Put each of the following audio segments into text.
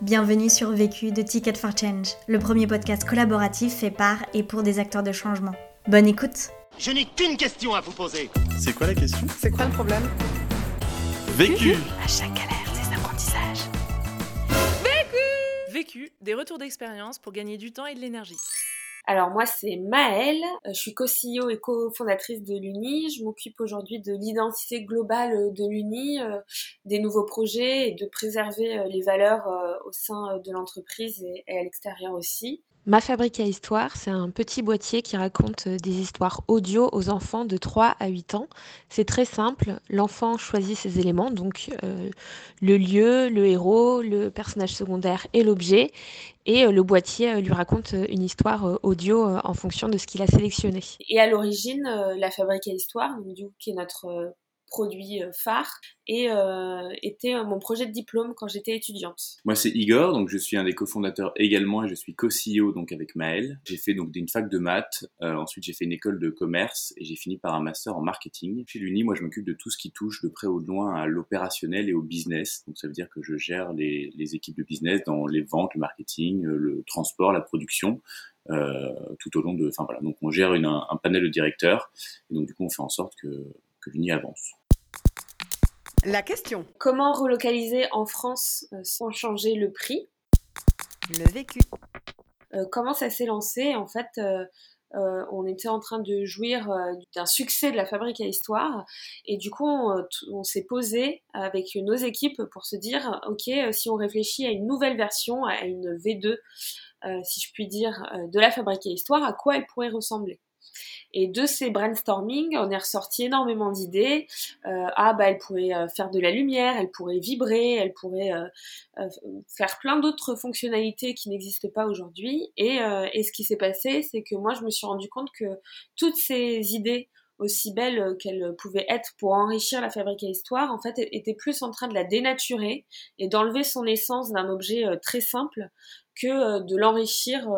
Bienvenue sur Vécu de Ticket for Change, le premier podcast collaboratif fait par et pour des acteurs de changement. Bonne écoute Je n'ai qu'une question à vous poser. C'est quoi la question? C'est quoi le problème? Vécu À chaque galère, des apprentissages. Vécu, des retours d'expérience pour gagner du temps et de l'énergie. Alors moi c'est Maëlle, euh, je suis co-CEO et co-fondatrice de l'Uni. Je m'occupe aujourd'hui de l'identité globale de l'Uni, euh, des nouveaux projets et de préserver euh, les valeurs au sein de l'entreprise et à l'extérieur aussi. Ma fabrique à histoire, c'est un petit boîtier qui raconte euh, des histoires audio aux enfants de 3 à 8 ans. C'est très simple, l'enfant choisit ses éléments, donc euh, le lieu, le héros, le personnage secondaire et l'objet, et euh, le boîtier lui raconte une histoire audio en fonction de ce qu'il a sélectionné. Et à l'origine, la fabrique à histoire, donc, du coup, qui est notre produit euh, phare et euh, était mon projet de diplôme quand j'étais étudiante. Moi c'est Igor, donc je suis un des cofondateurs également et je suis co-CEO donc avec Maël. J'ai fait donc une fac de maths, euh, ensuite j'ai fait une école de commerce et j'ai fini par un master en marketing. Chez l'Uni, moi je m'occupe de tout ce qui touche de près ou de loin à l'opérationnel et au business. Donc ça veut dire que je gère les, équipes de business dans les ventes, le marketing, le transport, la production. Euh, tout au long de, enfin voilà, donc on gère un, panel de directeurs et donc du coup on fait en sorte que l'Uni avance. La question. Comment relocaliser en France euh, sans changer le prix? Le vécu. Euh, comment ça s'est lancé? En fait, euh, on était en train de jouir d'un succès de la fabrique à histoire et du coup on, s'est posé avec nos équipes pour se dire ok si on réfléchit à une nouvelle version à une V2 si je puis dire de la fabrique à histoire à quoi elle pourrait ressembler? Et de ces brainstorming, on est ressorti énormément d'idées. Euh, ah bah elle pourrait euh, faire de la lumière, elle pourrait vibrer, elle pourrait euh, faire plein d'autres fonctionnalités qui n'existent pas aujourd'hui. Et, et ce qui s'est passé, c'est que moi je me suis rendu compte que toutes ces idées aussi belles qu'elles pouvaient être pour enrichir la fabrique à histoire, en fait, étaient plus en train de la dénaturer et d'enlever son essence d'un objet très simple que de l'enrichir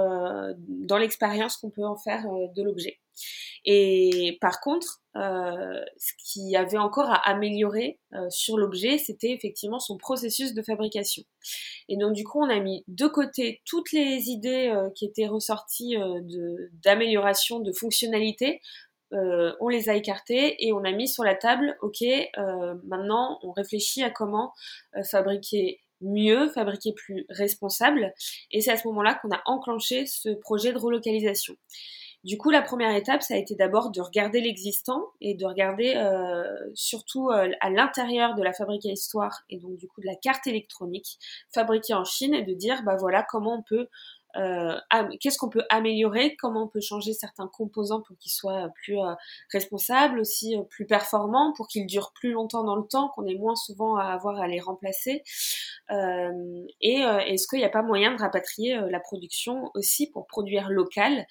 dans l'expérience qu'on peut en faire de l'objet. Et par contre, euh, ce qu'il y avait encore à améliorer euh, sur l'objet, c'était effectivement son processus de fabrication. Et donc du coup, on a mis de côté toutes les idées euh, qui étaient ressorties d'amélioration, de, fonctionnalité. On les a écartées et on a mis sur la table, ok, maintenant on réfléchit à comment fabriquer mieux, fabriquer plus responsable. Et c'est à ce moment-là qu'on a enclenché ce projet de relocalisation. Du coup, la première étape, ça a été d'abord de regarder l'existant et de regarder euh, surtout euh, à l'intérieur de la fabrique à histoire et donc du coup de la carte électronique fabriquée en Chine et de dire bah voilà comment on peut euh, qu'est-ce qu'on peut améliorer, comment on peut changer certains composants pour qu'ils soient plus euh, responsables, aussi euh, plus performants, pour qu'ils durent plus longtemps dans le temps, qu'on ait moins souvent à avoir à les remplacer? et est-ce qu'il n'y a pas moyen de rapatrier la production aussi pour produire local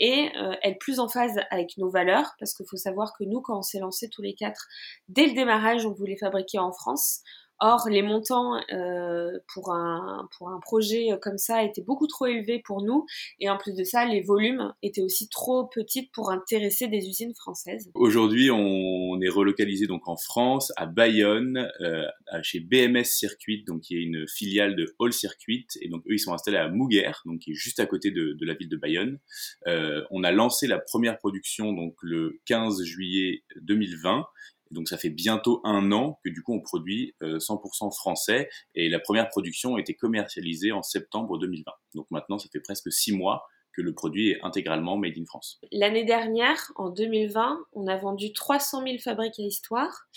et être plus en phase avec nos valeurs, parce qu'il faut savoir que nous, quand on s'est lancé tous les quatre, dès le démarrage, on voulait fabriquer en France. Or, les montants euh, pour, un, pour un projet comme ça étaient beaucoup trop élevés pour nous. Et en plus de ça, les volumes étaient aussi trop petits pour intéresser des usines françaises. Aujourd'hui, on est relocalisé donc en France, à Bayonne, euh, chez BMS Circuit, donc qui est une filiale de Hall Circuit. Et donc eux, ils sont installés à Mouguer, donc qui est juste à côté de, de la ville de Bayonne. Euh, on a lancé la première production donc le 15 juillet 2020 donc ça fait bientôt un an que du coup on produit 100% euh, français et la première production a été commercialisée en septembre 2020. Donc maintenant ça fait presque six mois que le produit est intégralement made in France. L'année dernière, en 2020, on a vendu 300 000 fabriques à histoire.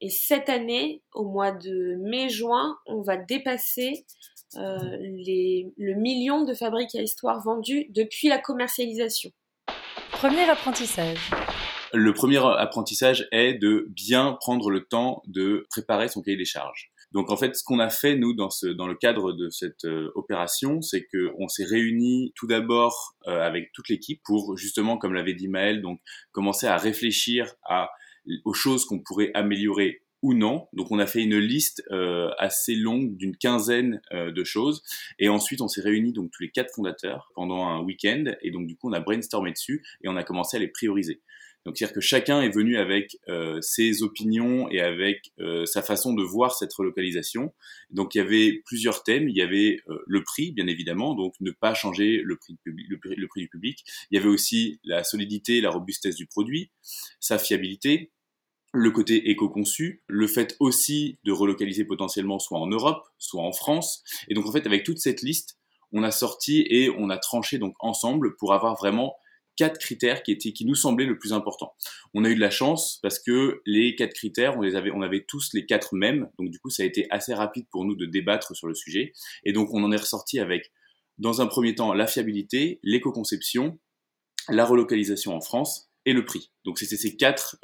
Et cette année, au mois de mai-juin, on va dépasser euh, les, le million de fabriques à histoire vendues depuis la commercialisation. Premier apprentissage. Le premier apprentissage est de bien prendre le temps de préparer son cahier des charges. Donc en fait, ce qu'on a fait nous dans ce dans le cadre de cette euh, opération, c'est que on s'est réunis tout d'abord euh, avec toute l'équipe pour justement, comme l'avait dit Maël, donc commencer à réfléchir à aux choses qu'on pourrait améliorer ou non. Donc on a fait une liste euh, assez longue d'une quinzaine de choses et ensuite on s'est réunis donc tous les quatre fondateurs pendant un week-end et donc du coup on a brainstormé dessus et on a commencé à les prioriser. Donc c'est-à-dire que chacun est venu avec euh, ses opinions et avec euh, sa façon de voir cette relocalisation. Donc il y avait plusieurs thèmes. Il y avait euh, le prix, bien évidemment, donc ne pas changer le prix, le, prix, du public. Il y avait aussi la solidité, la robustesse du produit, sa fiabilité, le côté éco-conçu, le fait aussi de relocaliser potentiellement soit en Europe, soit en France. Et donc en fait, avec toute cette liste, on a sorti et on a tranché donc ensemble pour avoir vraiment quatre critères qui étaient qui nous semblaient le plus important. On a eu de la chance parce que les quatre critères, on les avait on avait tous les quatre mêmes. Donc du coup, ça a été assez rapide pour nous de débattre sur le sujet et donc on en est ressorti avec dans un premier temps la fiabilité, l'éco-conception, la relocalisation en France et le prix. Donc c'était ces quatre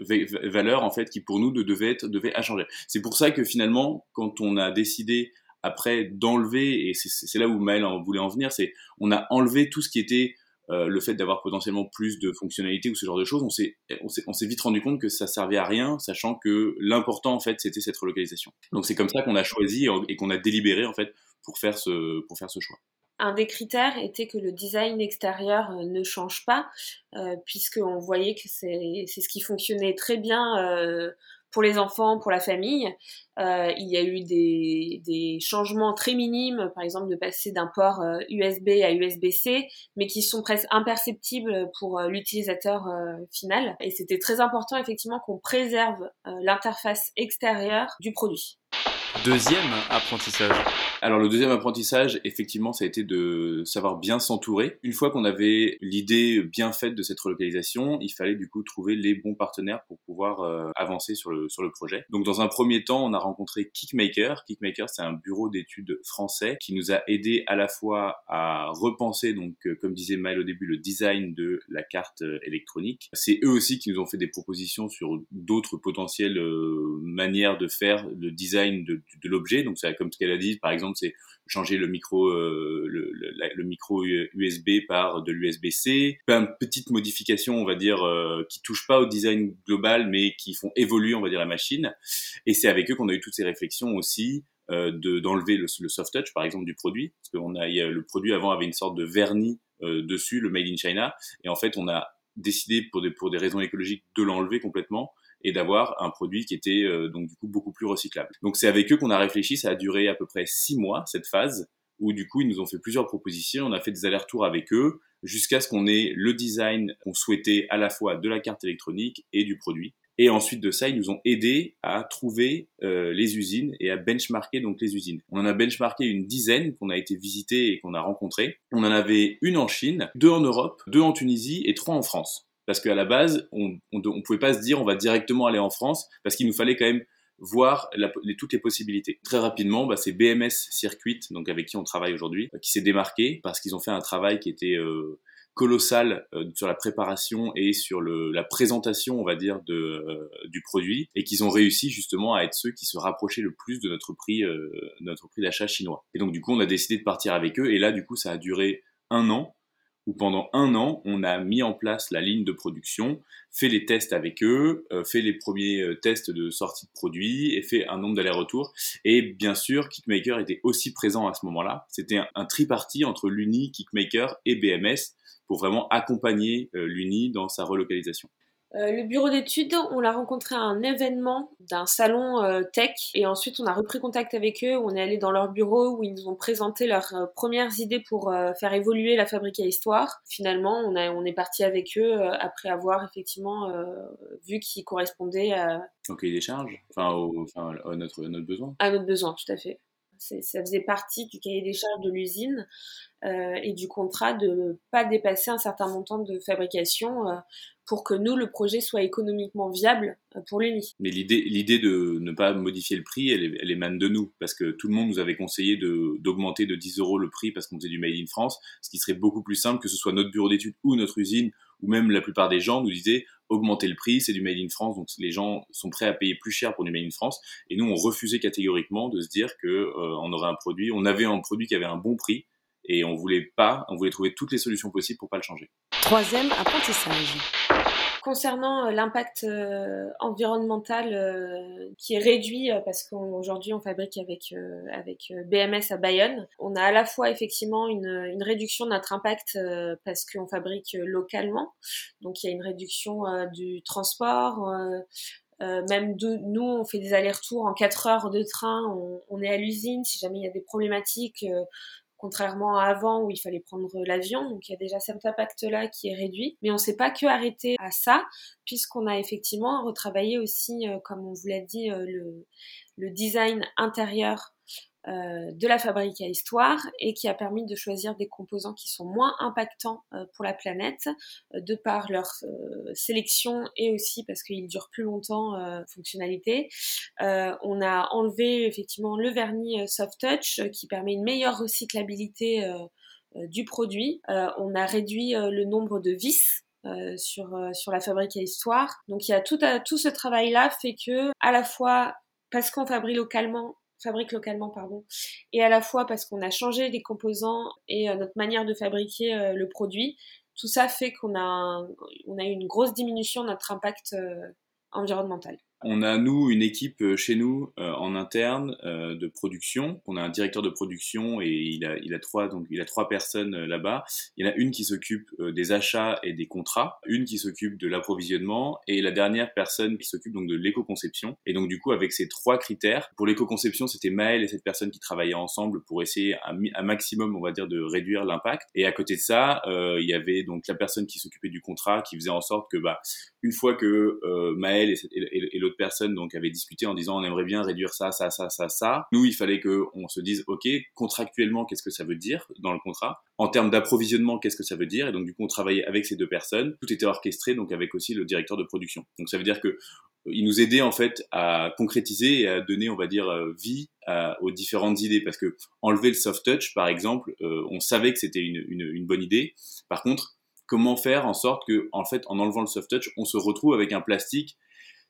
valeurs en fait qui pour nous devaient être devaient changer. C'est pour ça que finalement quand on a décidé après d'enlever et c'est là où Maël en voulait en venir, c'est on a enlevé tout ce qui était euh, le fait d'avoir potentiellement plus de fonctionnalités ou ce genre de choses, on s'est vite rendu compte que ça servait à rien, sachant que l'important en fait c'était cette relocalisation. Donc c'est comme ça qu'on a choisi et qu'on a délibéré en fait pour faire ce pour faire ce choix. Un des critères était que le design extérieur euh, ne change pas, euh, puisqu'on voyait que c'est ce qui fonctionnait très bien euh, pour les enfants, pour la famille. Euh, il y a eu des, des, changements très minimes, par exemple de passer d'un port USB à USB-C, mais qui sont presque imperceptibles pour l'utilisateur final. Et c'était très important effectivement qu'on préserve l'interface extérieure du produit. Deuxième apprentissage. Alors le deuxième apprentissage, effectivement, ça a été de savoir bien s'entourer. Une fois qu'on avait l'idée bien faite de cette relocalisation, il fallait du coup trouver les bons partenaires pour pouvoir euh, avancer sur le, sur le projet. Donc dans un premier temps, on a rencontré Kickmaker. Kickmaker, c'est un bureau d'études français qui nous a aidé à la fois à repenser, donc euh, comme disait Maël au début, le design de la carte euh, électronique. C'est eux aussi qui nous ont fait des propositions sur d'autres potentielles manières de faire le design de, de l'objet. Donc ça, comme ce qu'elle a dit, par exemple c'est changer le micro, euh, le, micro USB par de l'USB-C. Plein de petites modifications, on va dire, euh, qui touchent pas au design global, mais qui font évoluer, on va dire, la machine. Et c'est avec eux qu'on a eu toutes ces réflexions aussi. Euh, d'enlever le, soft touch par exemple du produit parce qu'on a, le produit avant avait une sorte de vernis dessus le made in China et en fait on a décidé pour des pour des raisons écologiques de l'enlever complètement et d'avoir un produit qui était euh, donc du coup beaucoup plus recyclable. Donc c'est avec eux qu'on a réfléchi, ça a duré à peu près six mois cette phase où du coup ils nous ont fait plusieurs propositions, on a fait des allers-retours avec eux jusqu'à ce qu'on ait le design qu'on souhaitait à la fois de la carte électronique et du produit. Et ensuite de ça, ils nous ont aidés à trouver euh, les usines et à benchmarker donc les usines. On en a benchmarké une dizaine qu'on a été visiter et qu'on a rencontré. On en avait une en Chine, deux en Europe, deux en Tunisie et trois en France parce qu'à la base, on ne pouvait pas se dire on va directement aller en France, parce qu'il nous fallait quand même voir toutes les possibilités. Très rapidement, bah, c'est BMS Circuit, donc avec qui on travaille aujourd'hui, euh, qui s'est démarqué parce qu'ils ont fait un travail qui était euh, colossal euh, sur la préparation et sur le, la présentation, on va dire, de, du produit, et qu'ils ont réussi justement à être ceux qui se rapprochaient le plus de notre prix, notre prix d'achat chinois. Et donc du coup, on a décidé de partir avec eux, et là, du coup, ça a duré un an où pendant un an, on a mis en place la ligne de production, fait les tests avec eux, euh, fait les premiers euh, tests de sortie de produits et fait un nombre d'allers-retours. Et bien sûr, Kickmaker était aussi présent à ce moment-là. C'était un, tripartie entre l'Uni, Kickmaker et BMS pour vraiment accompagner euh, l'Uni dans sa relocalisation. Euh, le bureau d'études, on l'a rencontré à un événement d'un salon euh, tech et ensuite on a repris contact avec eux. On est allé dans leur bureau où ils nous ont présenté leurs euh, premières idées pour faire évoluer la fabrique à histoire. Finalement, on, a, on est parti avec eux après avoir effectivement vu qu'ils correspondaient à... Au cahier des charges, enfin, à notre, notre besoin. À notre besoin, tout à fait. Ça faisait partie du cahier des charges de l'usine et du contrat de ne pas dépasser un certain montant de fabrication pour que nous, le projet soit économiquement viable euh, pour l'UNI. Mais l'idée, l'idée de ne pas modifier le prix, elle, elle émane de nous, parce que tout le monde nous avait conseillé de, d'augmenter de 10 euros le prix parce qu'on faisait du Made in France, ce qui serait beaucoup plus simple que ce soit notre bureau d'études ou notre usine, ou même la plupart des gens nous disaient augmenter le prix, c'est du Made in France, donc les gens sont prêts à payer plus cher pour du Made in France, et nous on refusait catégoriquement de se dire que euh, on aurait un produit, on avait un produit qui avait un bon prix, et on voulait pas, on voulait trouver toutes les solutions possibles pour pas le changer. Troisième apprentissage. Concernant euh, l'impact euh, environnemental euh, qui est réduit parce qu'aujourd'hui on fabrique avec, avec BMS à Bayonne, on a à la fois effectivement une, une réduction de notre impact parce qu'on fabrique localement, donc il y a une réduction du transport. même de, nous, on fait des allers-retours en 4 heures de train, on, on est à l'usine. Si jamais il y a des problématiques, contrairement à avant où il fallait prendre l'avion. Donc il y a déjà cet impact-là qui est réduit. Mais on ne s'est pas que arrêté à ça, puisqu'on a effectivement retravaillé aussi, euh, comme on vous l'a dit, euh, le, le design intérieur euh, de la fabrique à histoire et qui a permis de choisir des composants qui sont moins impactants euh, pour la planète euh, de par leur sélection et aussi parce qu'ils durent plus longtemps fonctionnalité. on a enlevé effectivement le vernis soft touch qui permet une meilleure recyclabilité du produit. on a réduit le nombre de vis sur, sur la fabrique à histoire. Donc il y a tout, tout ce travail-là fait que à la fois parce qu'on fabrique localement fabrique localement, pardon, et à la fois parce qu'on a changé les composants et euh, notre manière de fabriquer euh, le produit, tout ça fait qu'on a, on a eu une grosse diminution de notre impact euh, environnemental. On a, nous, une équipe euh, chez nous euh, en interne euh, de production. On a un directeur de production et il a, il a, trois, donc, il a trois personnes là-bas. Il y en a une qui s'occupe des achats et des contrats, une qui s'occupe de l'approvisionnement et la dernière personne qui s'occupe donc de l'éco-conception. Et donc, du coup, avec ces trois critères, pour l'éco-conception, c'était Maël et cette personne qui travaillaient ensemble pour essayer un, maximum, on va dire, de réduire l'impact. Et à côté de ça, il y avait donc la personne qui s'occupait du contrat qui faisait en sorte que, bah, une fois que Maël et, et, et personnes donc avaient discuté en disant on aimerait bien réduire ça, ça, ça, ça, ça. Nous, il fallait que on se dise ok, contractuellement, qu'est-ce que ça veut dire dans le contrat? En termes d'approvisionnement, qu'est-ce que ça veut dire? Et donc du coup, on travaillait avec ces deux personnes. Tout était orchestré donc avec aussi le directeur de production. Donc ça veut dire que euh, il nous aidait en fait à concrétiser et à donner, on va dire, euh, vie aux différentes idées. Parce que enlever le soft touch, par exemple, euh, on savait que c'était une, une, une, bonne idée. Par contre, comment faire en sorte que, en fait, en enlevant le soft touch, on se retrouve avec un plastique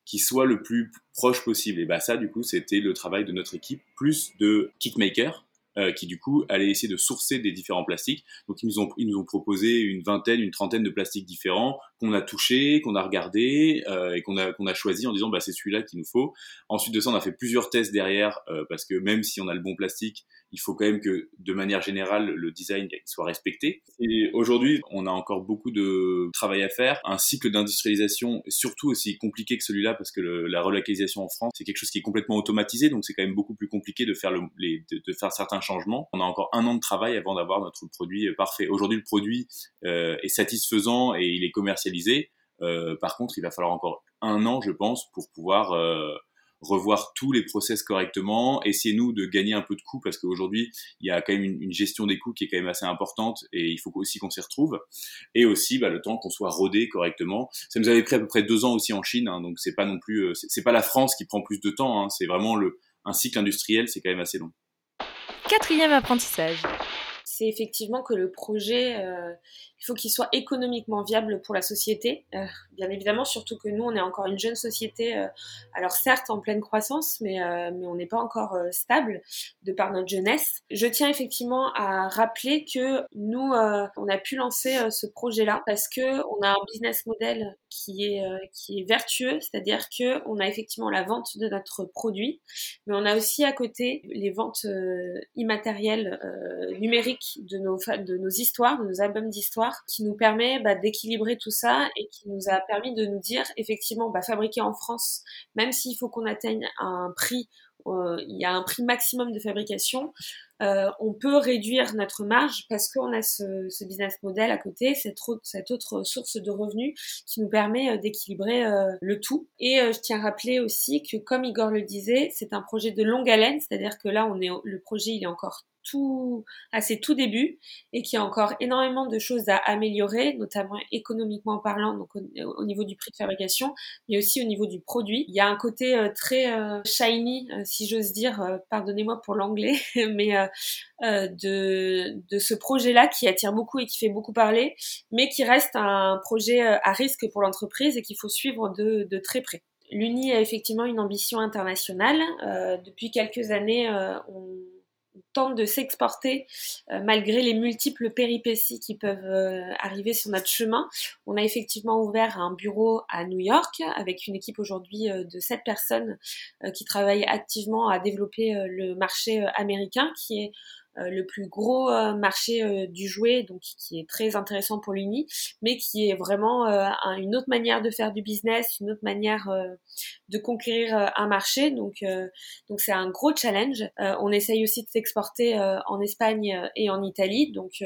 qui soit le plus proche possible. Et bah ça, du coup, c'était le travail de notre équipe, plus de kickmakers, euh, qui du coup allaient essayer de sourcer des différents plastiques. Donc ils nous ont, ils nous ont proposé une vingtaine, une trentaine de plastiques différents qu'on a touchés, qu'on a regardé euh, et qu'on a, qu'on a choisi en disant bah c'est celui-là qu'il nous faut. Ensuite de ça, on a fait plusieurs tests derrière euh, parce que même si on a le bon plastique, il faut quand même que de manière générale le design soit respecté. Et aujourd'hui, on a encore beaucoup de travail à faire. Un cycle d'industrialisation surtout aussi compliqué que celui-là parce que le, la relocalisation en France, c'est quelque chose qui est complètement automatisé, donc c'est quand même beaucoup plus compliqué de faire, le, de, faire certains changements. On a encore un an de travail avant d'avoir notre produit parfait. Aujourd'hui, le produit euh, est satisfaisant et il est commercialisé. Euh, par contre, il va falloir encore un an, je pense, pour pouvoir euh, revoir tous les process correctement, essayer nous de gagner un peu de coûts parce qu'aujourd'hui il y a quand même une, gestion des coûts qui est quand même assez importante et il faut aussi qu'on s'y retrouve et aussi bah, le temps qu'on soit rodé correctement. Ça nous avait pris à peu près deux ans aussi en Chine, hein, donc c'est pas non plus euh, c'est pas la France qui prend plus de temps, hein, c'est vraiment le un cycle industriel, c'est quand même assez long. Quatrième apprentissage c'est effectivement que le projet, euh, il faut qu'il soit économiquement viable pour la société. Euh, bien évidemment, surtout que nous, on est encore une jeune société, euh, alors certes en pleine croissance, mais, mais on n'est pas encore stable de par notre jeunesse. Je tiens effectivement à rappeler que nous, on a pu lancer ce projet-là parce que on a un business model qui est, qui est vertueux, c'est-à-dire que on a effectivement la vente de notre produit, mais on a aussi à côté les ventes immatérielles numériques de nos, de nos histoires, de nos albums qui nous permet bah, d'équilibrer tout ça et qui nous a permis de nous dire, effectivement, bah, fabriquer en France, même s'il faut qu'on atteigne un prix, euh, il y a un prix maximum de fabrication, euh, on peut réduire notre marge parce qu'on a ce, business model à côté, cette, autre source de revenus qui nous permet euh, d'équilibrer le tout. Et je tiens à rappeler aussi que, comme Igor le disait, c'est un projet de longue haleine, c'est-à-dire que là, on est, le projet il est encore à ses tout débuts et qu'il y a encore énormément de choses à améliorer, notamment économiquement parlant, donc au, niveau du prix de fabrication, mais aussi au niveau du produit. Il y a un côté euh, très euh, shiny, euh, si j'ose dire, pardonnez-moi pour l'anglais, mais de, ce projet-là qui attire beaucoup et qui fait beaucoup parler, mais qui reste un projet à risque pour l'entreprise et qu'il faut suivre de très près. L'UNI a effectivement une ambition internationale. depuis quelques années, on tente de s'exporter malgré les multiples péripéties qui peuvent arriver sur notre chemin. On a effectivement ouvert un bureau à New York avec une équipe aujourd'hui de sept personnes qui travaillent activement à développer le marché américain qui est euh, le plus gros euh, marché euh, du jouet, donc qui est très intéressant pour l'Uni, mais qui est vraiment une autre manière de faire du business, une autre manière de conquérir un marché. Donc, donc c'est un gros challenge. on essaye aussi de s'exporter en Espagne et en Italie. Donc,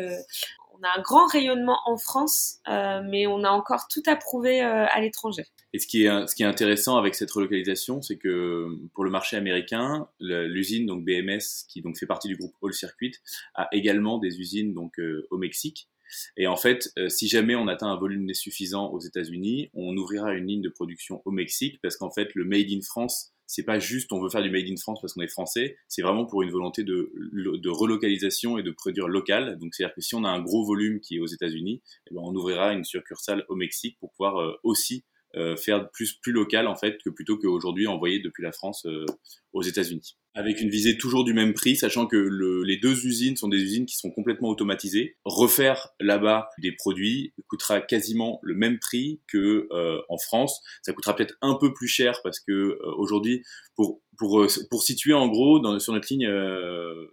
on a un grand rayonnement en France, euh, mais on a encore tout à prouver euh, à l'étranger. Et ce qui, est, ce qui est intéressant avec cette relocalisation, c'est que pour le marché américain, l'usine donc BMS, qui donc fait partie du groupe All Circuit, a également des usines donc euh, au Mexique. Et en fait, si jamais on atteint un volume suffisant aux États-Unis, on ouvrira une ligne de production au Mexique parce qu'en fait, le Made in France c'est pas juste on veut faire du made in France parce qu'on est français, c'est vraiment pour une volonté de, de relocalisation et de produire local. Donc c'est-à-dire que si on a un gros volume qui est aux États-Unis, eh ben, on ouvrira une succursale au Mexique pour pouvoir euh, aussi euh, faire plus plus local en fait que plutôt qu'aujourd'hui envoyer depuis la France euh, aux États-Unis. Avec une visée toujours du même prix, sachant que le, les deux usines sont des usines qui sont complètement automatisées. Refaire là-bas des produits coûtera quasiment le même prix que euh, en France. Ça coûtera peut-être un peu plus cher parce que aujourd'hui, pour pour pour situer en gros dans, sur notre ligne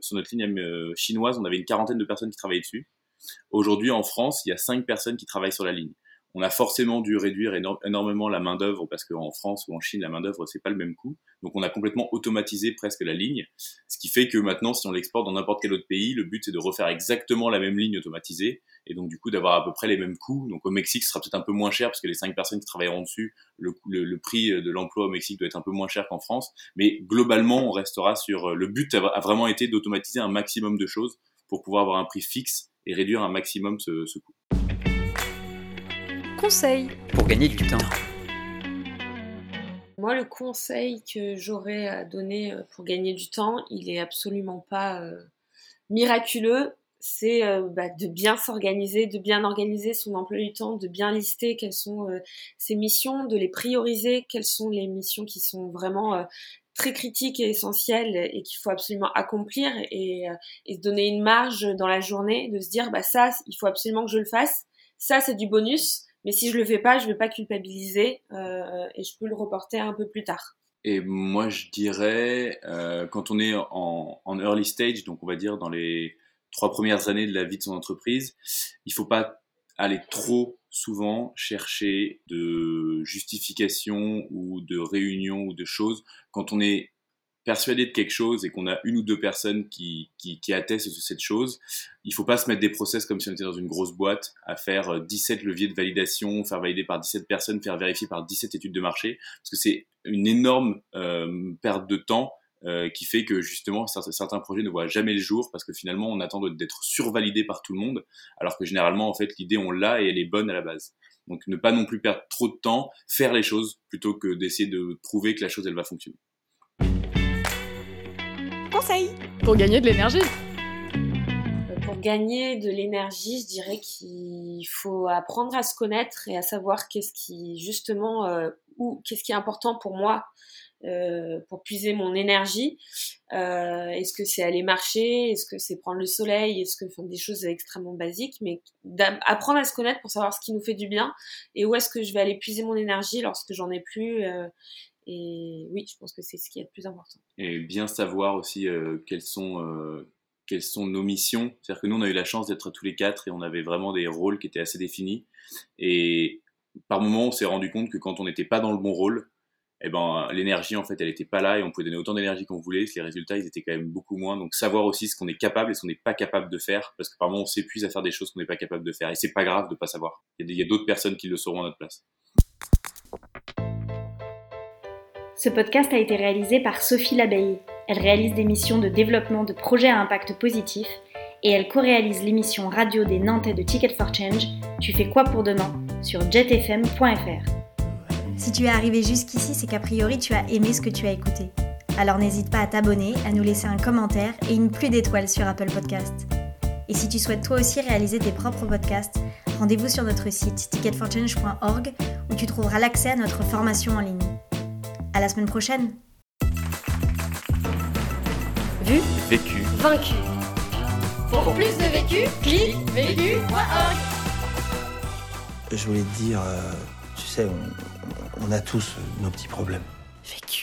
sur notre ligne chinoise, on avait une quarantaine de personnes qui travaillaient dessus. Aujourd'hui en France, il y a cinq personnes qui travaillent sur la ligne on a forcément dû réduire énormément la main d'œuvre parce qu'en France ou en Chine la main d'œuvre c'est pas le même coût. Donc on a complètement automatisé presque la ligne, ce qui fait que maintenant si on l'exporte dans n'importe quel autre pays, le but c'est de refaire exactement la même ligne automatisée et donc du coup d'avoir à peu près les mêmes coûts. Donc au Mexique ce sera peut-être un peu moins cher parce que les cinq personnes qui travailleront dessus, le, le, prix de l'emploi au Mexique doit être un peu moins cher qu'en France, mais globalement on restera sur le but a vraiment été d'automatiser un maximum de choses pour pouvoir avoir un prix fixe et réduire un maximum ce, ce coût conseil pour gagner du temps Moi, le conseil que j'aurais à donner euh, pour gagner du temps, il est absolument pas euh, miraculeux. C'est euh, bah, de bien s'organiser, de bien organiser son emploi du temps, de bien lister quelles sont ses missions, de les prioriser, quelles sont les missions qui sont vraiment très critiques et essentielles et qu'il faut absolument accomplir et, et, se donner une marge dans la journée, de se dire bah ça, il faut absolument que je le fasse. Ça, c'est du bonus. Mais si je le fais pas, je vais pas culpabiliser euh, et je peux le reporter un peu plus tard. Et moi, je dirais, euh, quand on est en, en, early stage, donc on va dire dans les trois premières années de la vie de son entreprise, il faut pas aller trop souvent chercher de justifications ou de réunions ou de choses quand on est persuadé de quelque chose et qu'on a une ou deux personnes qui, qui, qui attestent de cette chose, il faut pas se mettre des process comme si on était dans une grosse boîte à faire 17 euh, leviers de validation, faire valider par 17 personnes, faire vérifier par 17 études de marché, parce que c'est une énorme euh, perte de temps euh, qui fait que justement certains projets ne voient jamais le jour parce que finalement on attend d'être survalidé par tout le monde, alors que généralement en fait l'idée on l'a et elle est bonne à la base. Donc ne pas non plus perdre trop de temps, faire les choses plutôt que d'essayer de prouver que la chose elle va fonctionner pour gagner de l'énergie. Euh, pour gagner de l'énergie, je dirais qu'il faut apprendre à se connaître et à savoir qu'est-ce qui justement euh, ou qu'est-ce qui est important pour moi euh, pour puiser mon énergie. est-ce que c'est aller marcher? Est-ce que c'est prendre le soleil? Est-ce que enfin, des choses extrêmement basiques, mais apprendre à se connaître pour savoir ce qui nous fait du bien et où est-ce que je vais aller puiser mon énergie lorsque j'en ai plus et oui, je pense que c'est ce qui est le plus important. Et bien savoir aussi euh, quelles, sont, euh, quelles sont nos missions. C'est-à-dire que nous, on a eu la chance d'être tous les quatre et on avait vraiment des rôles qui étaient assez définis. Et par moments, on s'est rendu compte que quand on n'était pas dans le bon rôle, eh ben, l'énergie, en fait, elle n'était pas là et on pouvait donner autant d'énergie qu'on voulait. Les résultats, ils étaient quand même beaucoup moins. Donc, savoir aussi ce qu'on est capable et ce qu'on n'est pas capable de faire. Parce que par moments, on s'épuise à faire des choses qu'on n'est pas capable de faire. Et c'est pas grave de pas savoir. Il y a d'autres personnes qui le sauront à notre place. Ce podcast a été réalisé par Sophie Labeille. Elle réalise des missions de développement de projets à impact positif et elle co-réalise l'émission radio des Nantais de Ticket for Change Tu fais quoi pour demain sur jetfm.fr. Si tu es arrivé jusqu'ici, c'est qu'a priori tu as aimé ce que tu as écouté. Alors n'hésite pas à t'abonner, à nous laisser un commentaire et une pluie d'étoiles sur Apple Podcast. Et si tu souhaites toi aussi réaliser tes propres podcasts, rendez-vous sur notre site ticketforchange.org où tu trouveras l'accès à notre formation en ligne. À la semaine prochaine. Vu, vécu, vaincu. Pour plus de vécu, clique vécu.org. Je voulais te dire, euh, tu sais, on, on a tous nos petits problèmes. Vécu.